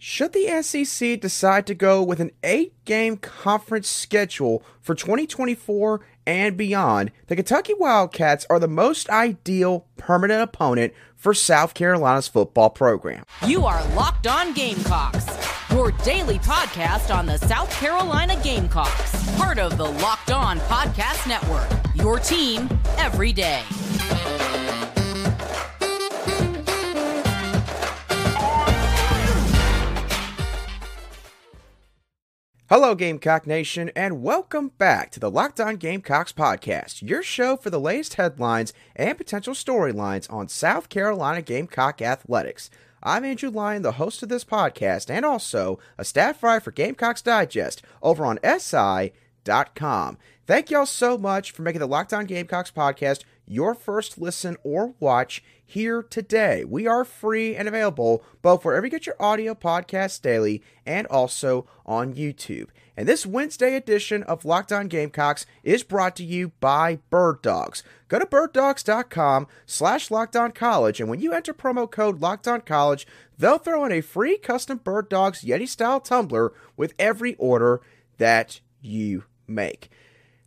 Should the SEC decide to go with an eight game conference schedule for 2024 and beyond, the Kentucky Wildcats are the most ideal permanent opponent for South Carolina's football program. You are Locked On Gamecocks, your daily podcast on the South Carolina Gamecocks, part of the Locked On Podcast Network, your team every day. Hello, Gamecock Nation, and welcome back to the Locked On Gamecocks podcast, your show for the latest headlines and potential storylines on South Carolina Gamecock athletics. I'm Andrew Lyon, the host of this podcast, and also a staff writer for Gamecocks Digest over on SI.com. Thank y'all so much for making the Locked On Gamecocks podcast your first listen or watch here today. We are free and available both wherever you get your audio podcasts daily and also on YouTube. And this Wednesday edition of Locked On Gamecocks is brought to you by Bird Dogs. Go to birddogs.com slash college, and when you enter promo code college, they'll throw in a free custom Bird Dogs Yeti-style tumbler with every order that you make.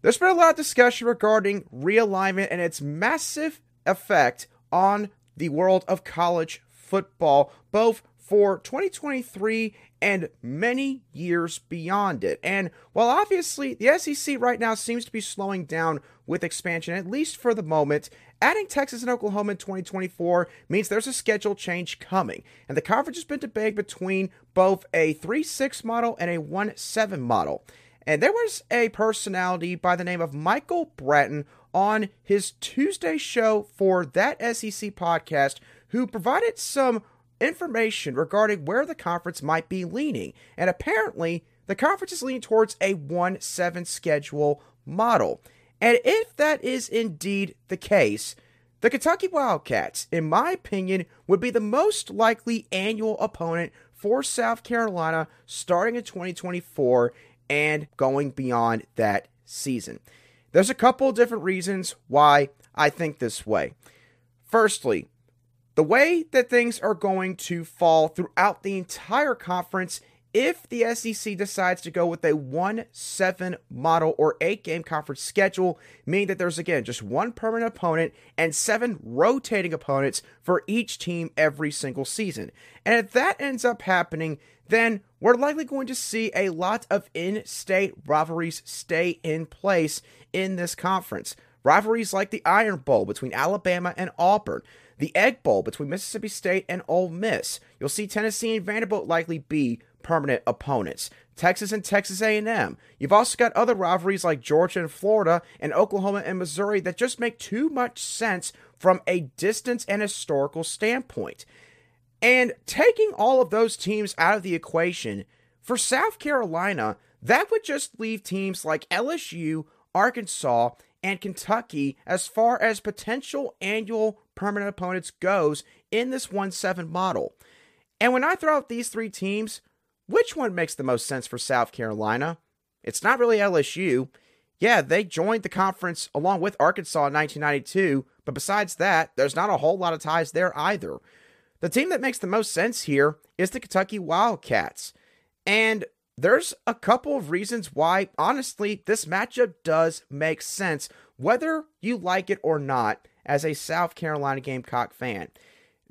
There's been a lot of discussion regarding realignment and its massive effect on the world of college football, both for 2023 and many years beyond it. And while obviously the SEC right now seems to be slowing down with expansion, at least for the moment, adding Texas and Oklahoma in 2024 means there's a schedule change coming. And the conference has been debated between both a 3 6 model and a 1 7 model. And there was a personality by the name of Michael Bratton on his Tuesday show for that SEC podcast who provided some information regarding where the conference might be leaning. And apparently, the conference is leaning towards a 1 7 schedule model. And if that is indeed the case, the Kentucky Wildcats, in my opinion, would be the most likely annual opponent for South Carolina starting in 2024 and going beyond that season. There's a couple different reasons why I think this way. Firstly, the way that things are going to fall throughout the entire conference if the SEC decides to go with a 1 7 model or 8 game conference schedule, meaning that there's again just one permanent opponent and seven rotating opponents for each team every single season. And if that ends up happening, then we're likely going to see a lot of in state rivalries stay in place in this conference. Rivalries like the Iron Bowl between Alabama and Auburn, the Egg Bowl between Mississippi State and Ole Miss. You'll see Tennessee and Vanderbilt likely be permanent opponents. Texas and Texas A&M. You've also got other rivalries like Georgia and Florida and Oklahoma and Missouri that just make too much sense from a distance and historical standpoint. And taking all of those teams out of the equation, for South Carolina, that would just leave teams like LSU, Arkansas, and Kentucky as far as potential annual permanent opponents goes in this 1 7 model. And when I throw out these three teams, which one makes the most sense for South Carolina? It's not really LSU. Yeah, they joined the conference along with Arkansas in 1992, but besides that, there's not a whole lot of ties there either. The team that makes the most sense here is the Kentucky Wildcats. And there's a couple of reasons why, honestly, this matchup does make sense, whether you like it or not, as a South Carolina Gamecock fan.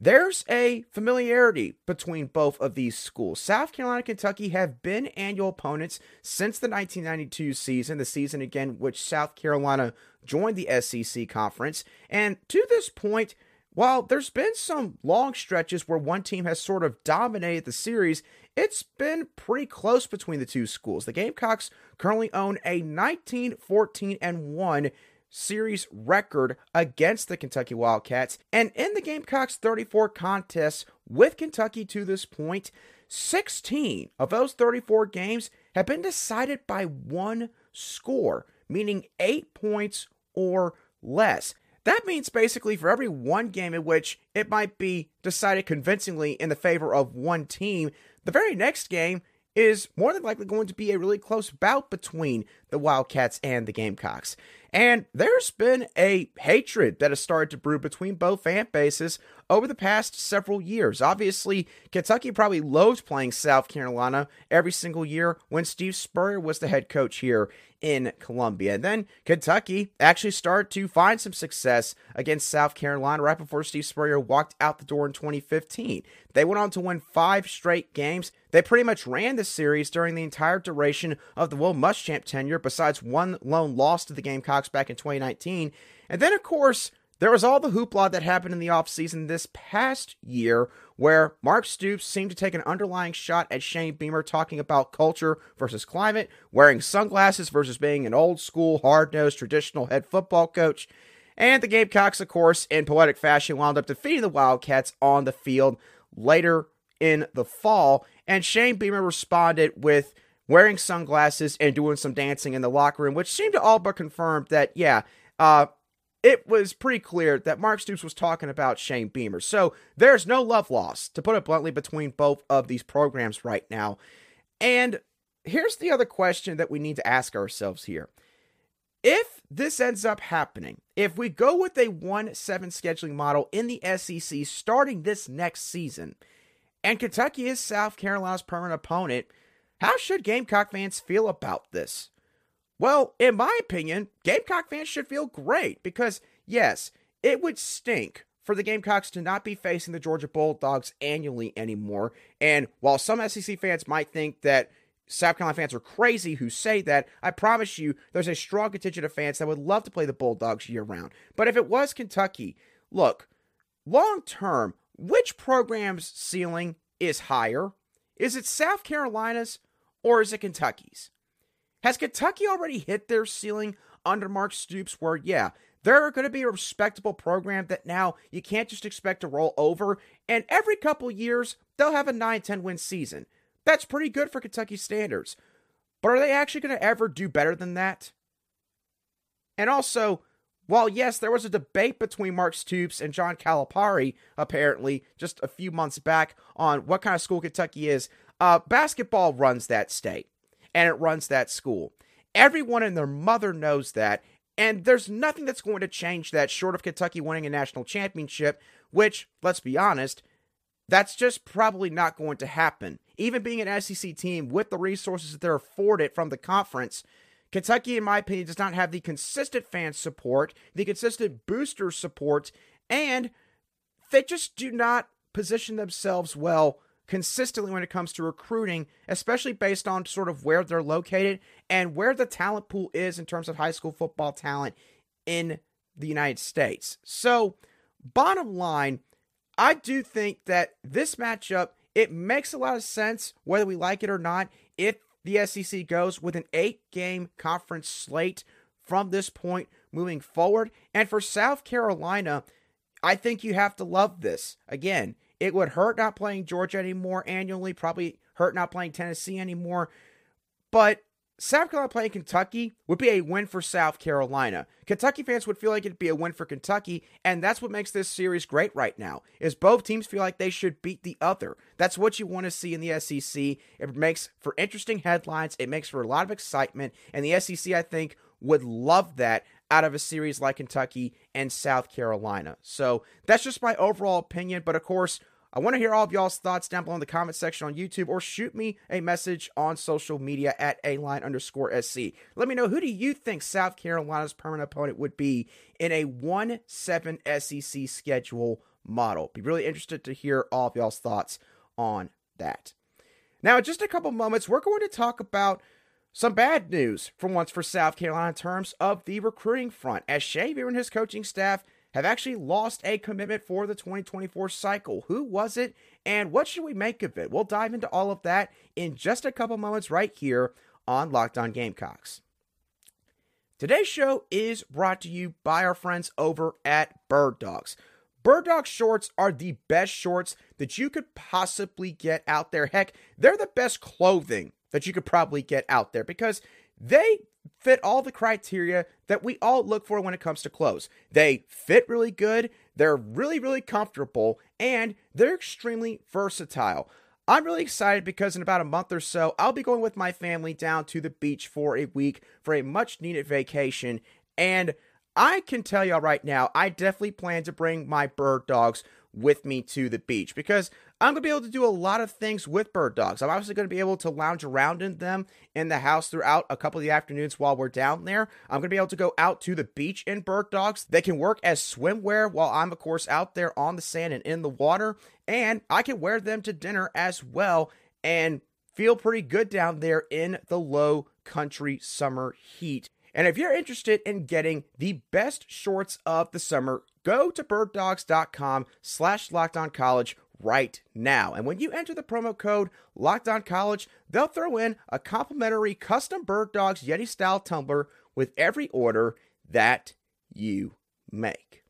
There's a familiarity between both of these schools. South Carolina and Kentucky have been annual opponents since the 1992 season, the season again which South Carolina joined the SEC conference. And to this point, while there's been some long stretches where one team has sort of dominated the series, it's been pretty close between the two schools. The Gamecocks currently own a 19 14 and 1 series record against the Kentucky Wildcats. And in the Gamecocks 34 contests with Kentucky to this point, 16 of those 34 games have been decided by one score, meaning eight points or less. That means basically for every one game in which it might be decided convincingly in the favor of one team, the very next game is more than likely going to be a really close bout between the Wildcats and the Gamecocks. And there's been a hatred that has started to brew between both fan bases over the past several years. Obviously, Kentucky probably loathed playing South Carolina every single year when Steve Spurrier was the head coach here in Columbia. And then Kentucky actually started to find some success against South Carolina right before Steve Spurrier walked out the door in 2015. They went on to win five straight games. They pretty much ran the series during the entire duration of the Will Muschamp tenure, besides one lone loss to the Gamecocks back in 2019. And then, of course, there was all the hoopla that happened in the offseason this past year where Mark Stoops seemed to take an underlying shot at Shane Beamer talking about culture versus climate, wearing sunglasses versus being an old school, hard nosed, traditional head football coach. And the Gamecocks, of course, in poetic fashion, wound up defeating the Wildcats on the field later in the fall. And Shane Beamer responded with wearing sunglasses and doing some dancing in the locker room, which seemed to all but confirm that, yeah, uh, it was pretty clear that Mark Stoops was talking about Shane Beamer. So there's no love lost, to put it bluntly, between both of these programs right now. And here's the other question that we need to ask ourselves here. If this ends up happening, if we go with a 1 7 scheduling model in the SEC starting this next season, and Kentucky is South Carolina's permanent opponent, how should Gamecock fans feel about this? Well, in my opinion, Gamecock fans should feel great because, yes, it would stink for the Gamecocks to not be facing the Georgia Bulldogs annually anymore. And while some SEC fans might think that South Carolina fans are crazy who say that, I promise you there's a strong contingent of fans that would love to play the Bulldogs year round. But if it was Kentucky, look, long term, which program's ceiling is higher? Is it South Carolina's or is it Kentucky's? Has Kentucky already hit their ceiling under Mark Stoops where, yeah, they're going to be a respectable program that now you can't just expect to roll over, and every couple years they'll have a 9 10 win season. That's pretty good for Kentucky standards. But are they actually going to ever do better than that? And also, while yes, there was a debate between Mark Stoops and John Calipari, apparently, just a few months back on what kind of school Kentucky is, uh, basketball runs that state and it runs that school. Everyone and their mother knows that, and there's nothing that's going to change that short of Kentucky winning a national championship, which, let's be honest, that's just probably not going to happen. Even being an SEC team with the resources that they're afforded from the conference, Kentucky, in my opinion, does not have the consistent fan support, the consistent booster support, and they just do not position themselves well consistently when it comes to recruiting, especially based on sort of where they're located and where the talent pool is in terms of high school football talent in the United States. So, bottom line, I do think that this matchup it makes a lot of sense whether we like it or not if the SEC goes with an 8-game conference slate from this point moving forward. And for South Carolina, I think you have to love this. Again, it would hurt not playing Georgia anymore annually, probably hurt not playing Tennessee anymore. But South Carolina playing Kentucky would be a win for South Carolina. Kentucky fans would feel like it'd be a win for Kentucky, and that's what makes this series great right now. Is both teams feel like they should beat the other. That's what you want to see in the SEC. It makes for interesting headlines. It makes for a lot of excitement, and the SEC I think would love that out of a series like Kentucky and South Carolina. So that's just my overall opinion. But of course, I want to hear all of y'all's thoughts down below in the comment section on YouTube or shoot me a message on social media at a line underscore SC. Let me know who do you think South Carolina's permanent opponent would be in a 1 7 SEC schedule model. Be really interested to hear all of y'all's thoughts on that. Now, in just a couple moments, we're going to talk about some bad news for once for South Carolina in terms of the recruiting front, as Beamer and his coaching staff have actually lost a commitment for the 2024 cycle. Who was it, and what should we make of it? We'll dive into all of that in just a couple moments right here on Locked On Gamecocks. Today's show is brought to you by our friends over at Bird Dogs. Bird Dog shorts are the best shorts that you could possibly get out there. Heck, they're the best clothing that you could probably get out there because they fit all the criteria that we all look for when it comes to clothes. They fit really good, they're really, really comfortable, and they're extremely versatile. I'm really excited because in about a month or so, I'll be going with my family down to the beach for a week for a much needed vacation. And I can tell y'all right now, I definitely plan to bring my bird dogs with me to the beach because I'm to be able to do a lot of things with bird dogs. I'm obviously to be able to lounge around in them in the house throughout a couple of the afternoons while we're down there. I'm to be able to go out to the beach in bird dogs. They can work as swimwear while I'm, of course, out there on the sand and in the water. And I can wear them to dinner as well and feel pretty good down there in the low country summer heat. And if you're interested in getting the best shorts of the summer, go to birddogs.com slash college right now. And when you enter the promo code college, they'll throw in a complimentary custom Bird Dogs Yeti style tumbler with every order that you make.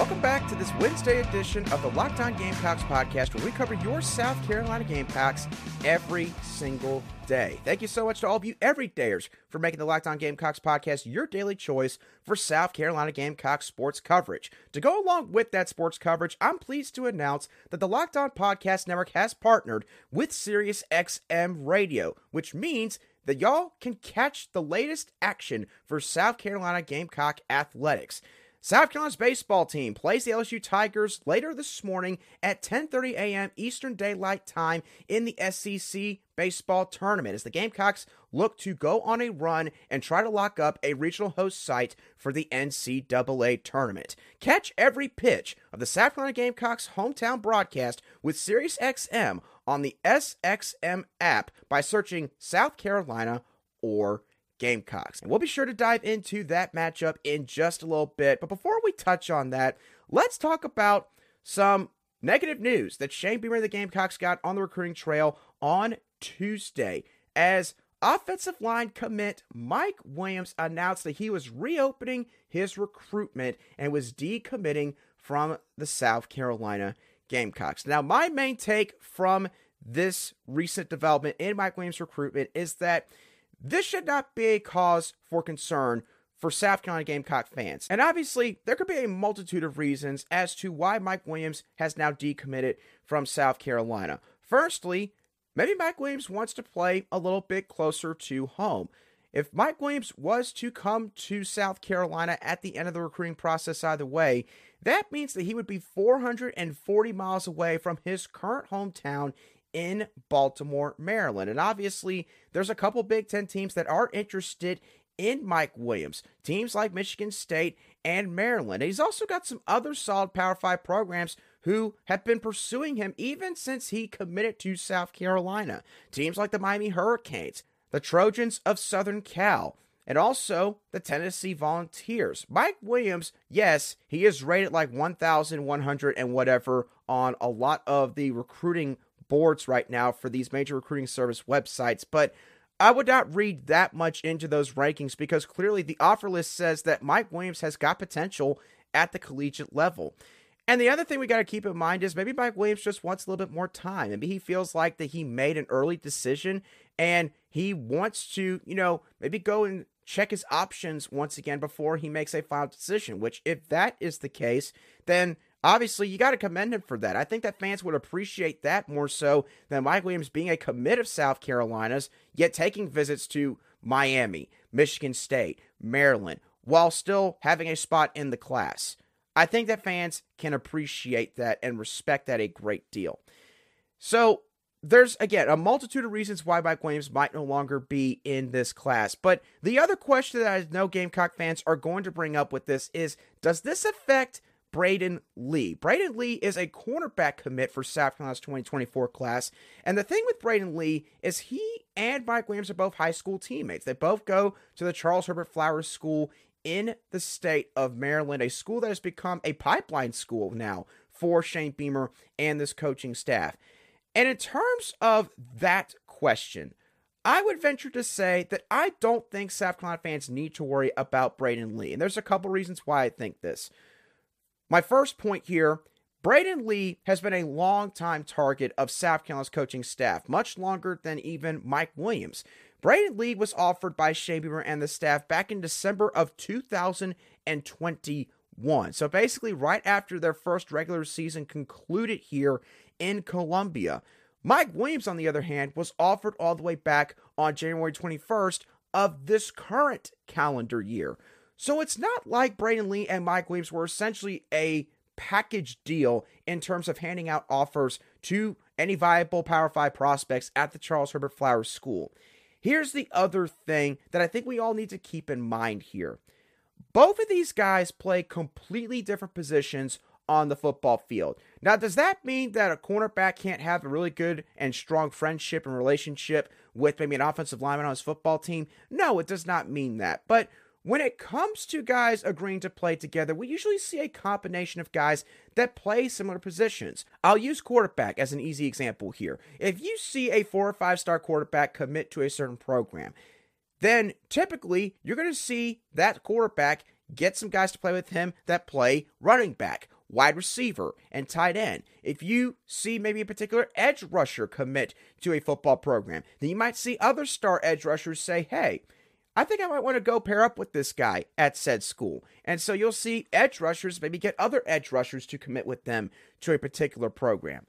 Welcome back to this Wednesday edition of the Locked On Gamecocks podcast, where we cover your South Carolina Gamecocks every single day. Thank you so much to all of you everydayers for making the Locked On Gamecocks podcast your daily choice for South Carolina Gamecocks sports coverage. To go along with that sports coverage, I'm pleased to announce that the Locked On Podcast Network has partnered with SiriusXM Radio, which means that y'all can catch the latest action for South Carolina Gamecock athletics. South Carolina's baseball team plays the LSU Tigers later this morning at 10:30 a.m. Eastern Daylight Time in the SEC baseball tournament as the Gamecocks look to go on a run and try to lock up a regional host site for the NCAA tournament. Catch every pitch of the South Carolina Gamecocks hometown broadcast with SiriusXM on the SXM app by searching South Carolina or Gamecocks. And we'll be sure to dive into that matchup in just a little bit. But before we touch on that, let's talk about some negative news that Shane Beamer and the Gamecocks got on the recruiting trail on Tuesday as offensive line commit Mike Williams announced that he was reopening his recruitment and was decommitting from the South Carolina Gamecocks. Now, my main take from this recent development in Mike Williams' recruitment is that this should not be a cause for concern for South Carolina Gamecock fans. And obviously, there could be a multitude of reasons as to why Mike Williams has now decommitted from South Carolina. Firstly, maybe Mike Williams wants to play a little bit closer to home. If Mike Williams was to come to South Carolina at the end of the recruiting process either way, that means that he would be 440 miles away from his current hometown in Baltimore, Maryland. And obviously, there's a couple Big Ten teams that are interested in Mike Williams, teams like Michigan State and Maryland. And he's also got some other solid Power 5 programs who have been pursuing him even since he committed to South Carolina. Teams like the Miami Hurricanes, the Trojans of Southern Cal, and also the Tennessee Volunteers. Mike Williams, yes, he is rated like 1,100 and whatever on a lot of the recruiting boards right now for these major recruiting service websites, but I would not read that much into those rankings because clearly the offer list says that Mike Williams has got potential at the collegiate level. And the other thing we got to keep in mind is maybe Mike Williams just wants a little bit more time. Maybe he feels like that he made an early decision and he wants to, you know, maybe go and check his options once again before he makes a final decision, which if that is the case, then obviously you got to commend him for that. I think that fans would appreciate that more so than Mike Williams being a commit of South Carolina's, yet taking visits to Miami, Michigan State, Maryland, while still having a spot in the class. I think that fans can appreciate that and respect that a great deal. So, there's again a multitude of reasons why Mike Williams might no longer be in this class. But the other question that I know Gamecock fans are going to bring up with this is does this affect Braydon Lee. Braydon Lee is a cornerback commit for South Carolina's 2024 class. And the thing with Braydon Lee is he and Mike Williams are both high school teammates. They both go to the Charles Herbert Flowers School in the state of Maryland, a school that has become a pipeline school now for Shane Beamer and this coaching staff. And in terms of that question, I would venture to say that I don't think South Carolina fans need to worry about Braydon Lee. And there's a couple reasons why I think this. My first point here Braydon Lee has been a long-time target of South Carolina's coaching staff, much longer than even Mike Williams. Braydon Lee was offered by Shea and the staff back in December of 2021. So basically, right after their first regular season concluded here in Columbia. Mike Williams, on the other hand, was offered all the way back on January 21st of this current calendar year. So it's not like Braydon Lee and Mike Williams were essentially a package deal in terms of handing out offers to any viable Power 5 prospects at the Charles Herbert Flowers School. Here's the other thing that I think we all need to keep in mind here. Both of these guys play completely different positions on the football field. Now, does that mean that a cornerback can't have a really good and strong friendship and relationship with maybe an offensive lineman on his football team? No, it does not mean that. But when it comes to guys agreeing to play together, we usually see a combination of guys that play similar positions. I'll use quarterback as an easy example here. If you see a four or five star quarterback commit to a certain program, then typically you're going to see that quarterback get some guys to play with him that play running back wide receiver, and tight end. If you see maybe a particular edge rusher commit to a football program, then you might see other star edge rushers say, hey, I think I might want to go pair up with this guy at said school. And so you'll see edge rushers maybe get other edge rushers to commit with them to a particular program.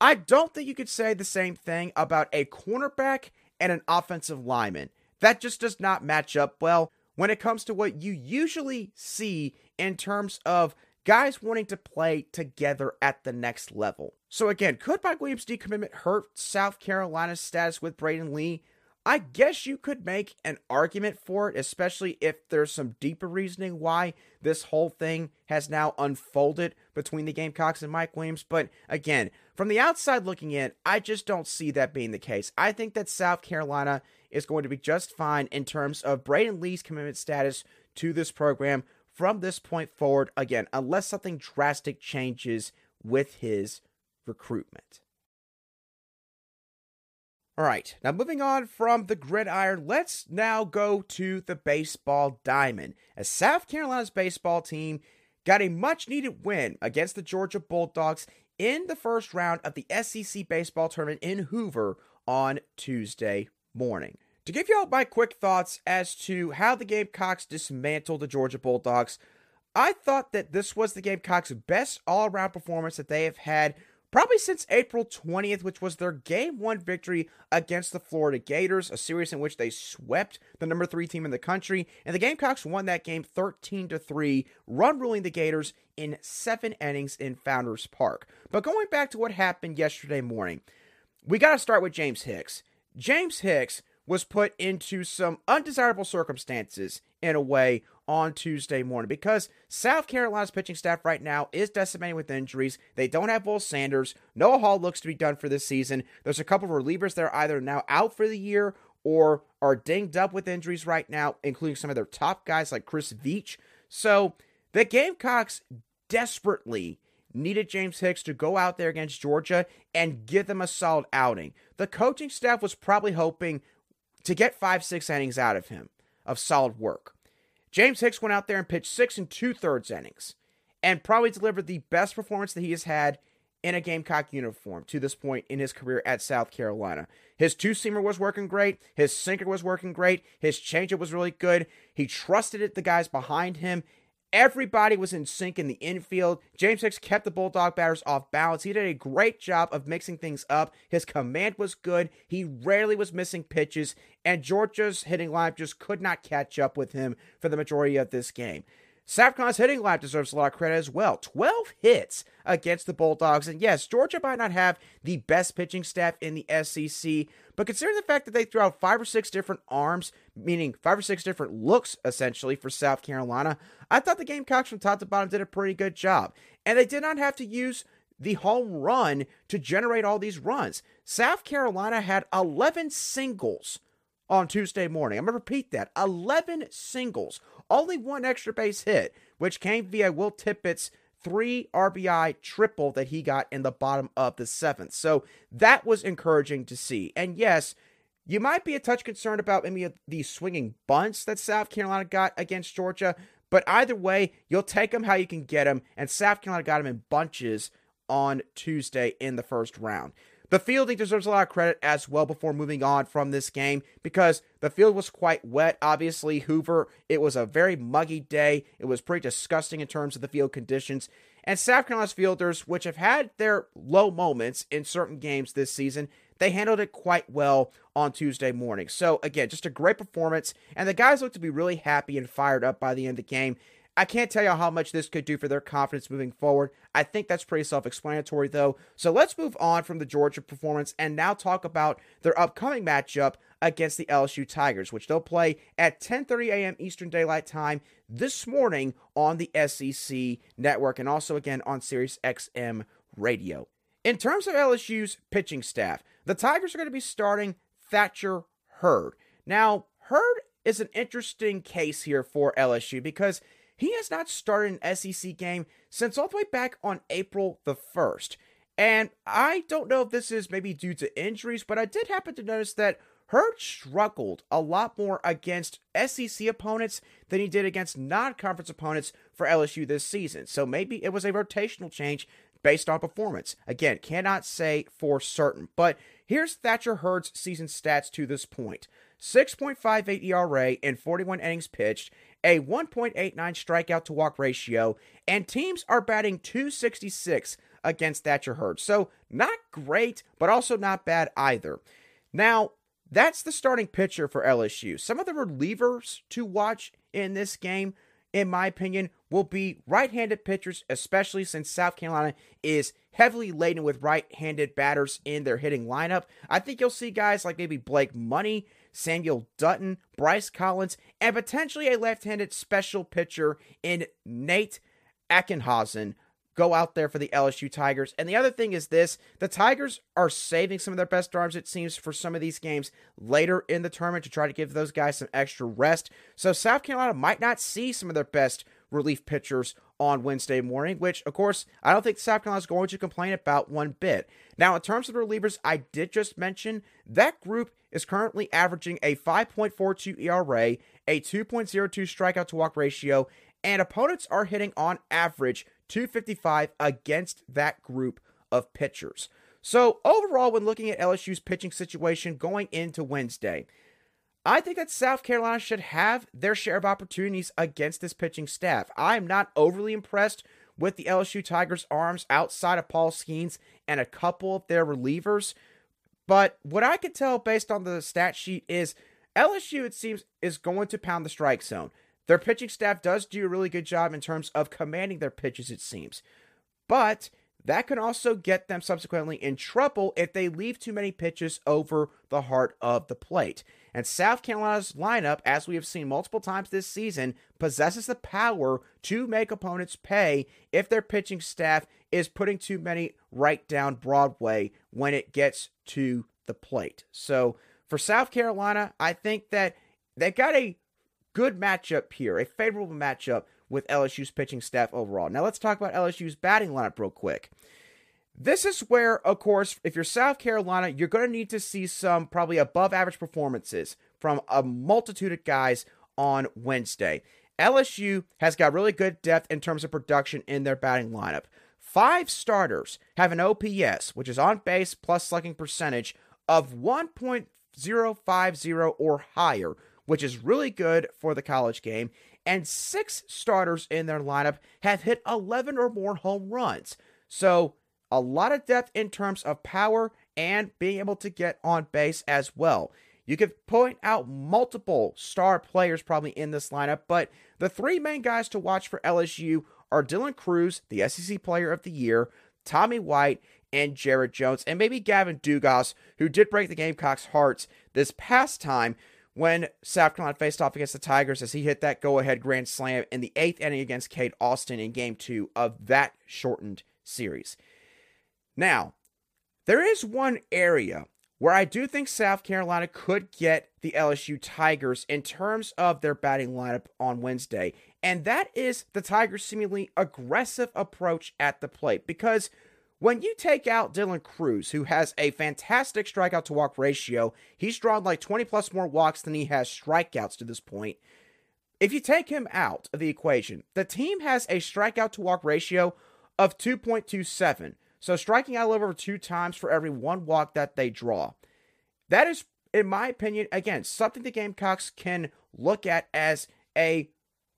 I don't think you could say the same thing about a cornerback and an offensive lineman. That just does not match up well when it comes to what you usually see in terms of guys wanting to play together at the next level. So again, could Mike Williams' decommitment hurt South Carolina's status with Braydon Lee? I guess you could make an argument for it, especially if there's some deeper reasoning why this whole thing has now unfolded between the Gamecocks and Mike Williams. But again, from the outside looking in, I just don't see that being the case. I think that South Carolina is going to be just fine in terms of Braydon Lee's commitment status to this program from this point forward, again, unless something drastic changes with his recruitment. All right, now moving on from the gridiron, let's now go to the baseball diamond. As South Carolina's baseball team got a much needed win against the Georgia Bulldogs in the first round of the SEC baseball tournament in Hoover on Tuesday morning. To give y'all my quick thoughts as to how the Gamecocks dismantled the Georgia Bulldogs, I thought that this was the Gamecocks' best all around performance that they have had probably since April 20th, which was their game one victory against the Florida Gators, a series in which they swept the number three team in the country. And the Gamecocks won that game 13 to 3, run ruling the Gators in seven innings in Founders Park. But going back to what happened yesterday morning, we got to start with James Hicks. James Hicks was put into some undesirable circumstances in a way on Tuesday morning because South Carolina's pitching staff right now is decimated with injuries. They don't have Will Sanders. Noah Hall looks to be done for this season. There's a couple of relievers that are either now out for the year or are dinged up with injuries right now, including some of their top guys like Chris Veach. So the Gamecocks desperately needed James Hicks to go out there against Georgia and give them a solid outing. The coaching staff was probably hoping to get five, six innings out of him of solid work. James Hicks went out there and pitched six and two thirds innings and probably delivered the best performance that he has had in a Gamecock uniform to this point in his career at South Carolina. His two seamer was working great. His sinker was working great. His changeup was really good. He trusted it, the guys behind him. Everybody was in sync in the infield. James Hicks kept the Bulldog batters off balance. He did a great job of mixing things up. His command was good. He rarely was missing pitches, and Georgia's hitting line just could not catch up with him for the majority of this game. Safcon's hitting line deserves a lot of credit as well. 12 hits against the Bulldogs. And yes, Georgia might not have the best pitching staff in the SEC, but considering the fact that they threw out five or six different arms, meaning five or six different looks essentially for South Carolina, I thought the Gamecocks from top to bottom did a pretty good job. And they did not have to use the home run to generate all these runs. South Carolina had 11 singles on Tuesday morning. I'm going to repeat that 11 singles, only one extra base hit, which came via Will Tippett's three RBI triple that he got in the bottom of the seventh. So that was encouraging to see. And yes, you might be a touch concerned about maybe the swinging bunts that South Carolina got against Georgia, but either way, you'll take them how you can get them. And South Carolina got them in bunches on Tuesday in the first round. The fielding deserves a lot of credit as well before moving on from this game because the field was quite wet. Obviously, Hoover, it was a very muggy day. It was pretty disgusting in terms of the field conditions. And South Carolina's fielders, which have had their low moments in certain games this season, they handled it quite well on Tuesday morning. So, again, just a great performance. And the guys looked to be really happy and fired up by the end of the game. I can't tell you how much this could do for their confidence moving forward. I think that's pretty self explanatory, though. So let's move on from the Georgia performance and now talk about their upcoming matchup against the LSU Tigers, which they'll play at 10:30 a.m. Eastern Daylight Time this morning on the SEC network and also again on Sirius XM radio. In terms of LSU's pitching staff, the Tigers are going to be starting Thatcher Hurd. Now, Hurd is an interesting case here for LSU because he has not started an SEC game since all the way back on April the 1st. And I don't know if this is maybe due to injuries, but I did happen to notice that Hurd struggled a lot more against SEC opponents than he did against non conference opponents for LSU this season. So maybe it was a rotational change based on performance. Again, cannot say for certain. But here's Thatcher Hurd's season stats to this point 6.58 ERA in 41 innings pitched, a 1.89 strikeout to walk ratio, and teams are batting 266 against Thatcher Hurd. So, not great, but also not bad either. Now, that's the starting pitcher for LSU. Some of the relievers to watch in this game, in my opinion, will be right handed pitchers, especially since South Carolina is heavily laden with right handed batters in their hitting lineup. I think you'll see guys like maybe Blake Money Samuel Dutton, Bryce Collins, and potentially a left handed special pitcher in Nate Ackenhausen go out there for the LSU Tigers. And the other thing is this the Tigers are saving some of their best arms, it seems, for some of these games later in the tournament to try to give those guys some extra rest. So South Carolina might not see some of their best relief pitchers on Wednesday morning, which, of course, I don't think South Carolina is going to complain about one bit. Now, in terms of the relievers, I did just mention that group is currently averaging a 5.42 ERA, a 2.02 strikeout to walk ratio, and opponents are hitting on average 255 against that group of pitchers. So, overall, when looking at LSU's pitching situation going into Wednesday, I think that South Carolina should have their share of opportunities against this pitching staff. I'm not overly impressed with the LSU Tigers' arms outside of Paul Skenes and a couple of their relievers. But what I could tell based on the stat sheet is LSU, it seems, is going to pound the strike zone. Their pitching staff does do a really good job in terms of commanding their pitches, it seems. But that can also get them subsequently in trouble if they leave too many pitches over the heart of the plate. And South Carolina's lineup, as we have seen multiple times this season, possesses the power to make opponents pay if their pitching staff is putting too many right down Broadway when it gets to the plate. So for South Carolina, I think that they got a good matchup here, a favorable matchup with LSU's pitching staff overall. Now let's talk about LSU's batting lineup real quick. This is where, of course, if you're South Carolina, you're going to need to see some probably above average performances from a multitude of guys on Wednesday. LSU has got really good depth in terms of production in their batting lineup. Five starters have an OPS, which is on base plus slugging percentage, of 1.050 or higher, which is really good for the college game and six starters in their lineup have hit 11 or more home runs. So, a lot of depth in terms of power and being able to get on base as well. You could point out multiple star players probably in this lineup, but the three main guys to watch for LSU are Dylan Crews, the SEC Player of the Year, Tommy White, and Jared Jones, and maybe Gavin Dugas, who did break the Gamecocks' hearts this past time when South Carolina faced off against the Tigers as he hit that go ahead grand slam in the eighth inning against Cade Austin in game two of that shortened series. Now, there is one area where I do think South Carolina could get the LSU Tigers in terms of their batting lineup on Wednesday, and that is the Tigers' seemingly aggressive approach at the plate because when you take out Dylan Crews, who has a fantastic strikeout to walk ratio, he's drawn like 20 plus more walks than he has strikeouts to this point. If you take him out of the equation, the team has a strikeout to walk ratio of 2.27. So striking out over two times for every one walk that they draw. That is, in my opinion, again, something the Gamecocks can look at as a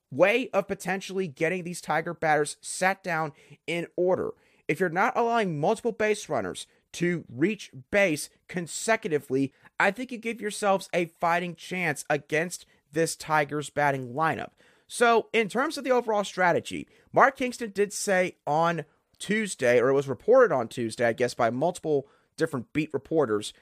way of potentially getting these Tiger batters sat down in order. If you're not allowing multiple base runners to reach base consecutively, I think you give yourselves a fighting chance against this Tigers batting lineup. So, in terms of the overall strategy, Mark Kingston did say on Tuesday, or it was reported on Tuesday, I guess, by multiple different beat reporters,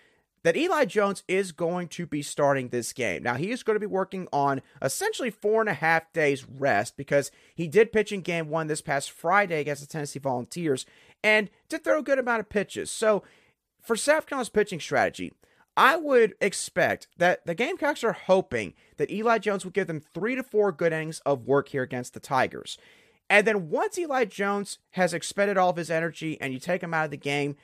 that Eli Jones is going to be starting this game. Now, he is going to be working on essentially four and a half days rest because he did pitch in game one this past Friday against the Tennessee Volunteers and did throw a good amount of pitches. So, for South Carolina's pitching strategy, I would expect that the Gamecocks are hoping that Eli Jones will give them three to four good innings of work here against the Tigers. And then once Eli Jones has expended all of his energy and you take him out of the game,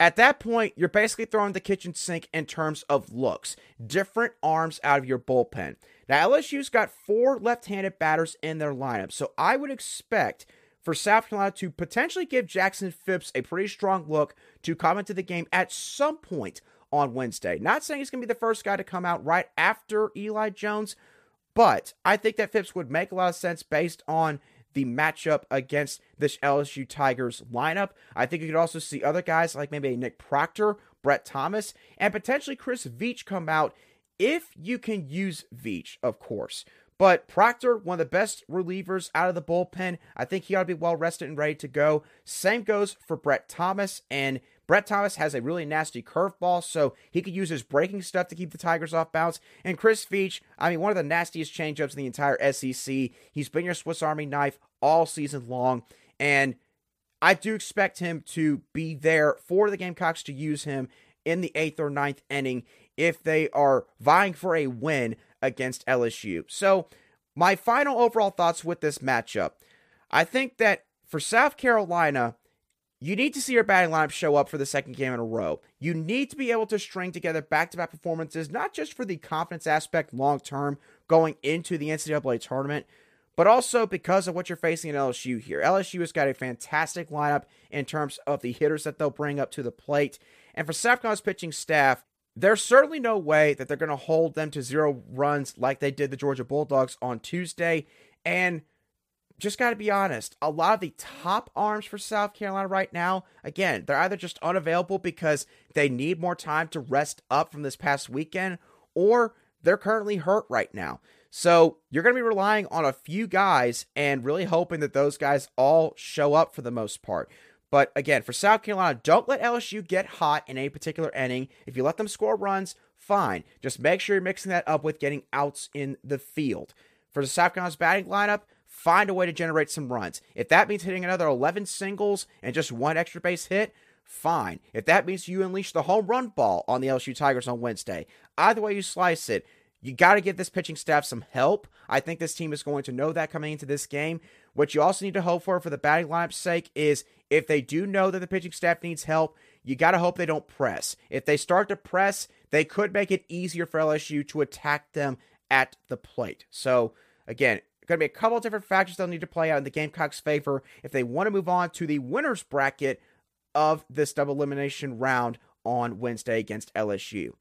at that point, you're basically throwing the kitchen sink in terms of looks, different arms out of your bullpen. Now, LSU's got four left handed batters in their lineup, so I would expect for South Carolina to potentially give Jackson Phipps a pretty strong look to come into the game at some point on Wednesday. Not saying he's going to be the first guy to come out right after Eli Jones, but I think that Phipps would make a lot of sense based on the matchup against this LSU Tigers lineup. I think you could also see other guys like maybe Nick Proctor, Brett Thomas, and potentially Chris Veach come out if you can use Veach, of course. But Proctor, one of the best relievers out of the bullpen, I think he ought to be well rested and ready to go. Same goes for Brett Thomas, and Brett Thomas has a really nasty curveball, so he could use his breaking stuff to keep the Tigers off balance. And Chris Veach, I mean, one of the nastiest changeups in the entire SEC. He's been your Swiss Army knife all season long, and I do expect him to be there for the Gamecocks to use him in the eighth or ninth inning if they are vying for a win against LSU. So, my final overall thoughts with this matchup I think that for South Carolina, you need to see your batting lineup show up for the second game in a row. You need to be able to string together back to back performances, not just for the confidence aspect long term going into the NCAA tournament, but also because of what you're facing at LSU here. LSU has got a fantastic lineup in terms of the hitters that they'll bring up to the plate. And for Safcon's pitching staff, there's certainly no way that they're going to hold them to zero runs like they did the Georgia Bulldogs on Tuesday. And just got to be honest, a lot of the top arms for South Carolina right now, again, they're either just unavailable because they need more time to rest up from this past weekend, or they're currently hurt right now. So you're going to be relying on a few guys and really hoping that those guys all show up for the most part. But again, for South Carolina, don't let LSU get hot in a particular inning. If you let them score runs, fine. Just make sure you're mixing that up with getting outs in the field. For the South Carolina's batting lineup, find a way to generate some runs. If that means hitting another 11 singles and just one extra base hit, fine. If that means you unleash the home run ball on the LSU Tigers on Wednesday, either way you slice it, you got to give this pitching staff some help. I think this team is going to know that coming into this game. What you also need to hope for for the batting lineup's sake is if they do know that the pitching staff needs help, you got to hope they don't press. If they start to press, they could make it easier for LSU to attack them at the plate. So, again, going to be a couple different factors they'll need to play out in the Gamecocks' favor if they want to move on to the winner's bracket of this double elimination round on Wednesday against LSU.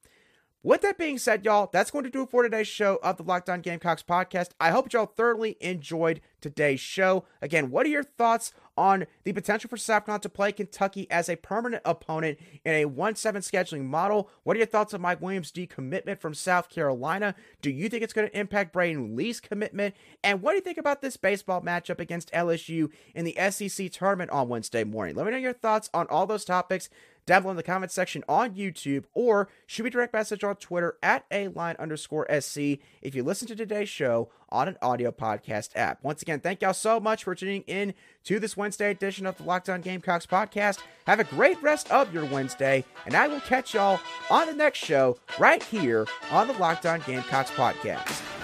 With that being said, y'all, that's going to do it for today's show of the Locked On Gamecocks podcast. I hope y'all thoroughly enjoyed today's show. Again, what are your thoughts on the potential for South to play Kentucky as a permanent opponent in a 1 7 scheduling model? What are your thoughts on Mike Williams' decommitment from South Carolina? Do you think it's going to impact Braydon Lee's commitment? And what do you think about this baseball matchup against LSU in the SEC tournament on Wednesday morning? Let me know your thoughts on all those topics down below in the comment section on YouTube or shoot me direct message on Twitter at a line underscore SC if you listen to today's show on an audio podcast app. Once again, thank y'all so much for tuning in to this Wednesday edition of the Locked On Gamecocks podcast. Have a great rest of your Wednesday, and I will catch y'all on the next show right here on the Locked On Gamecocks podcast.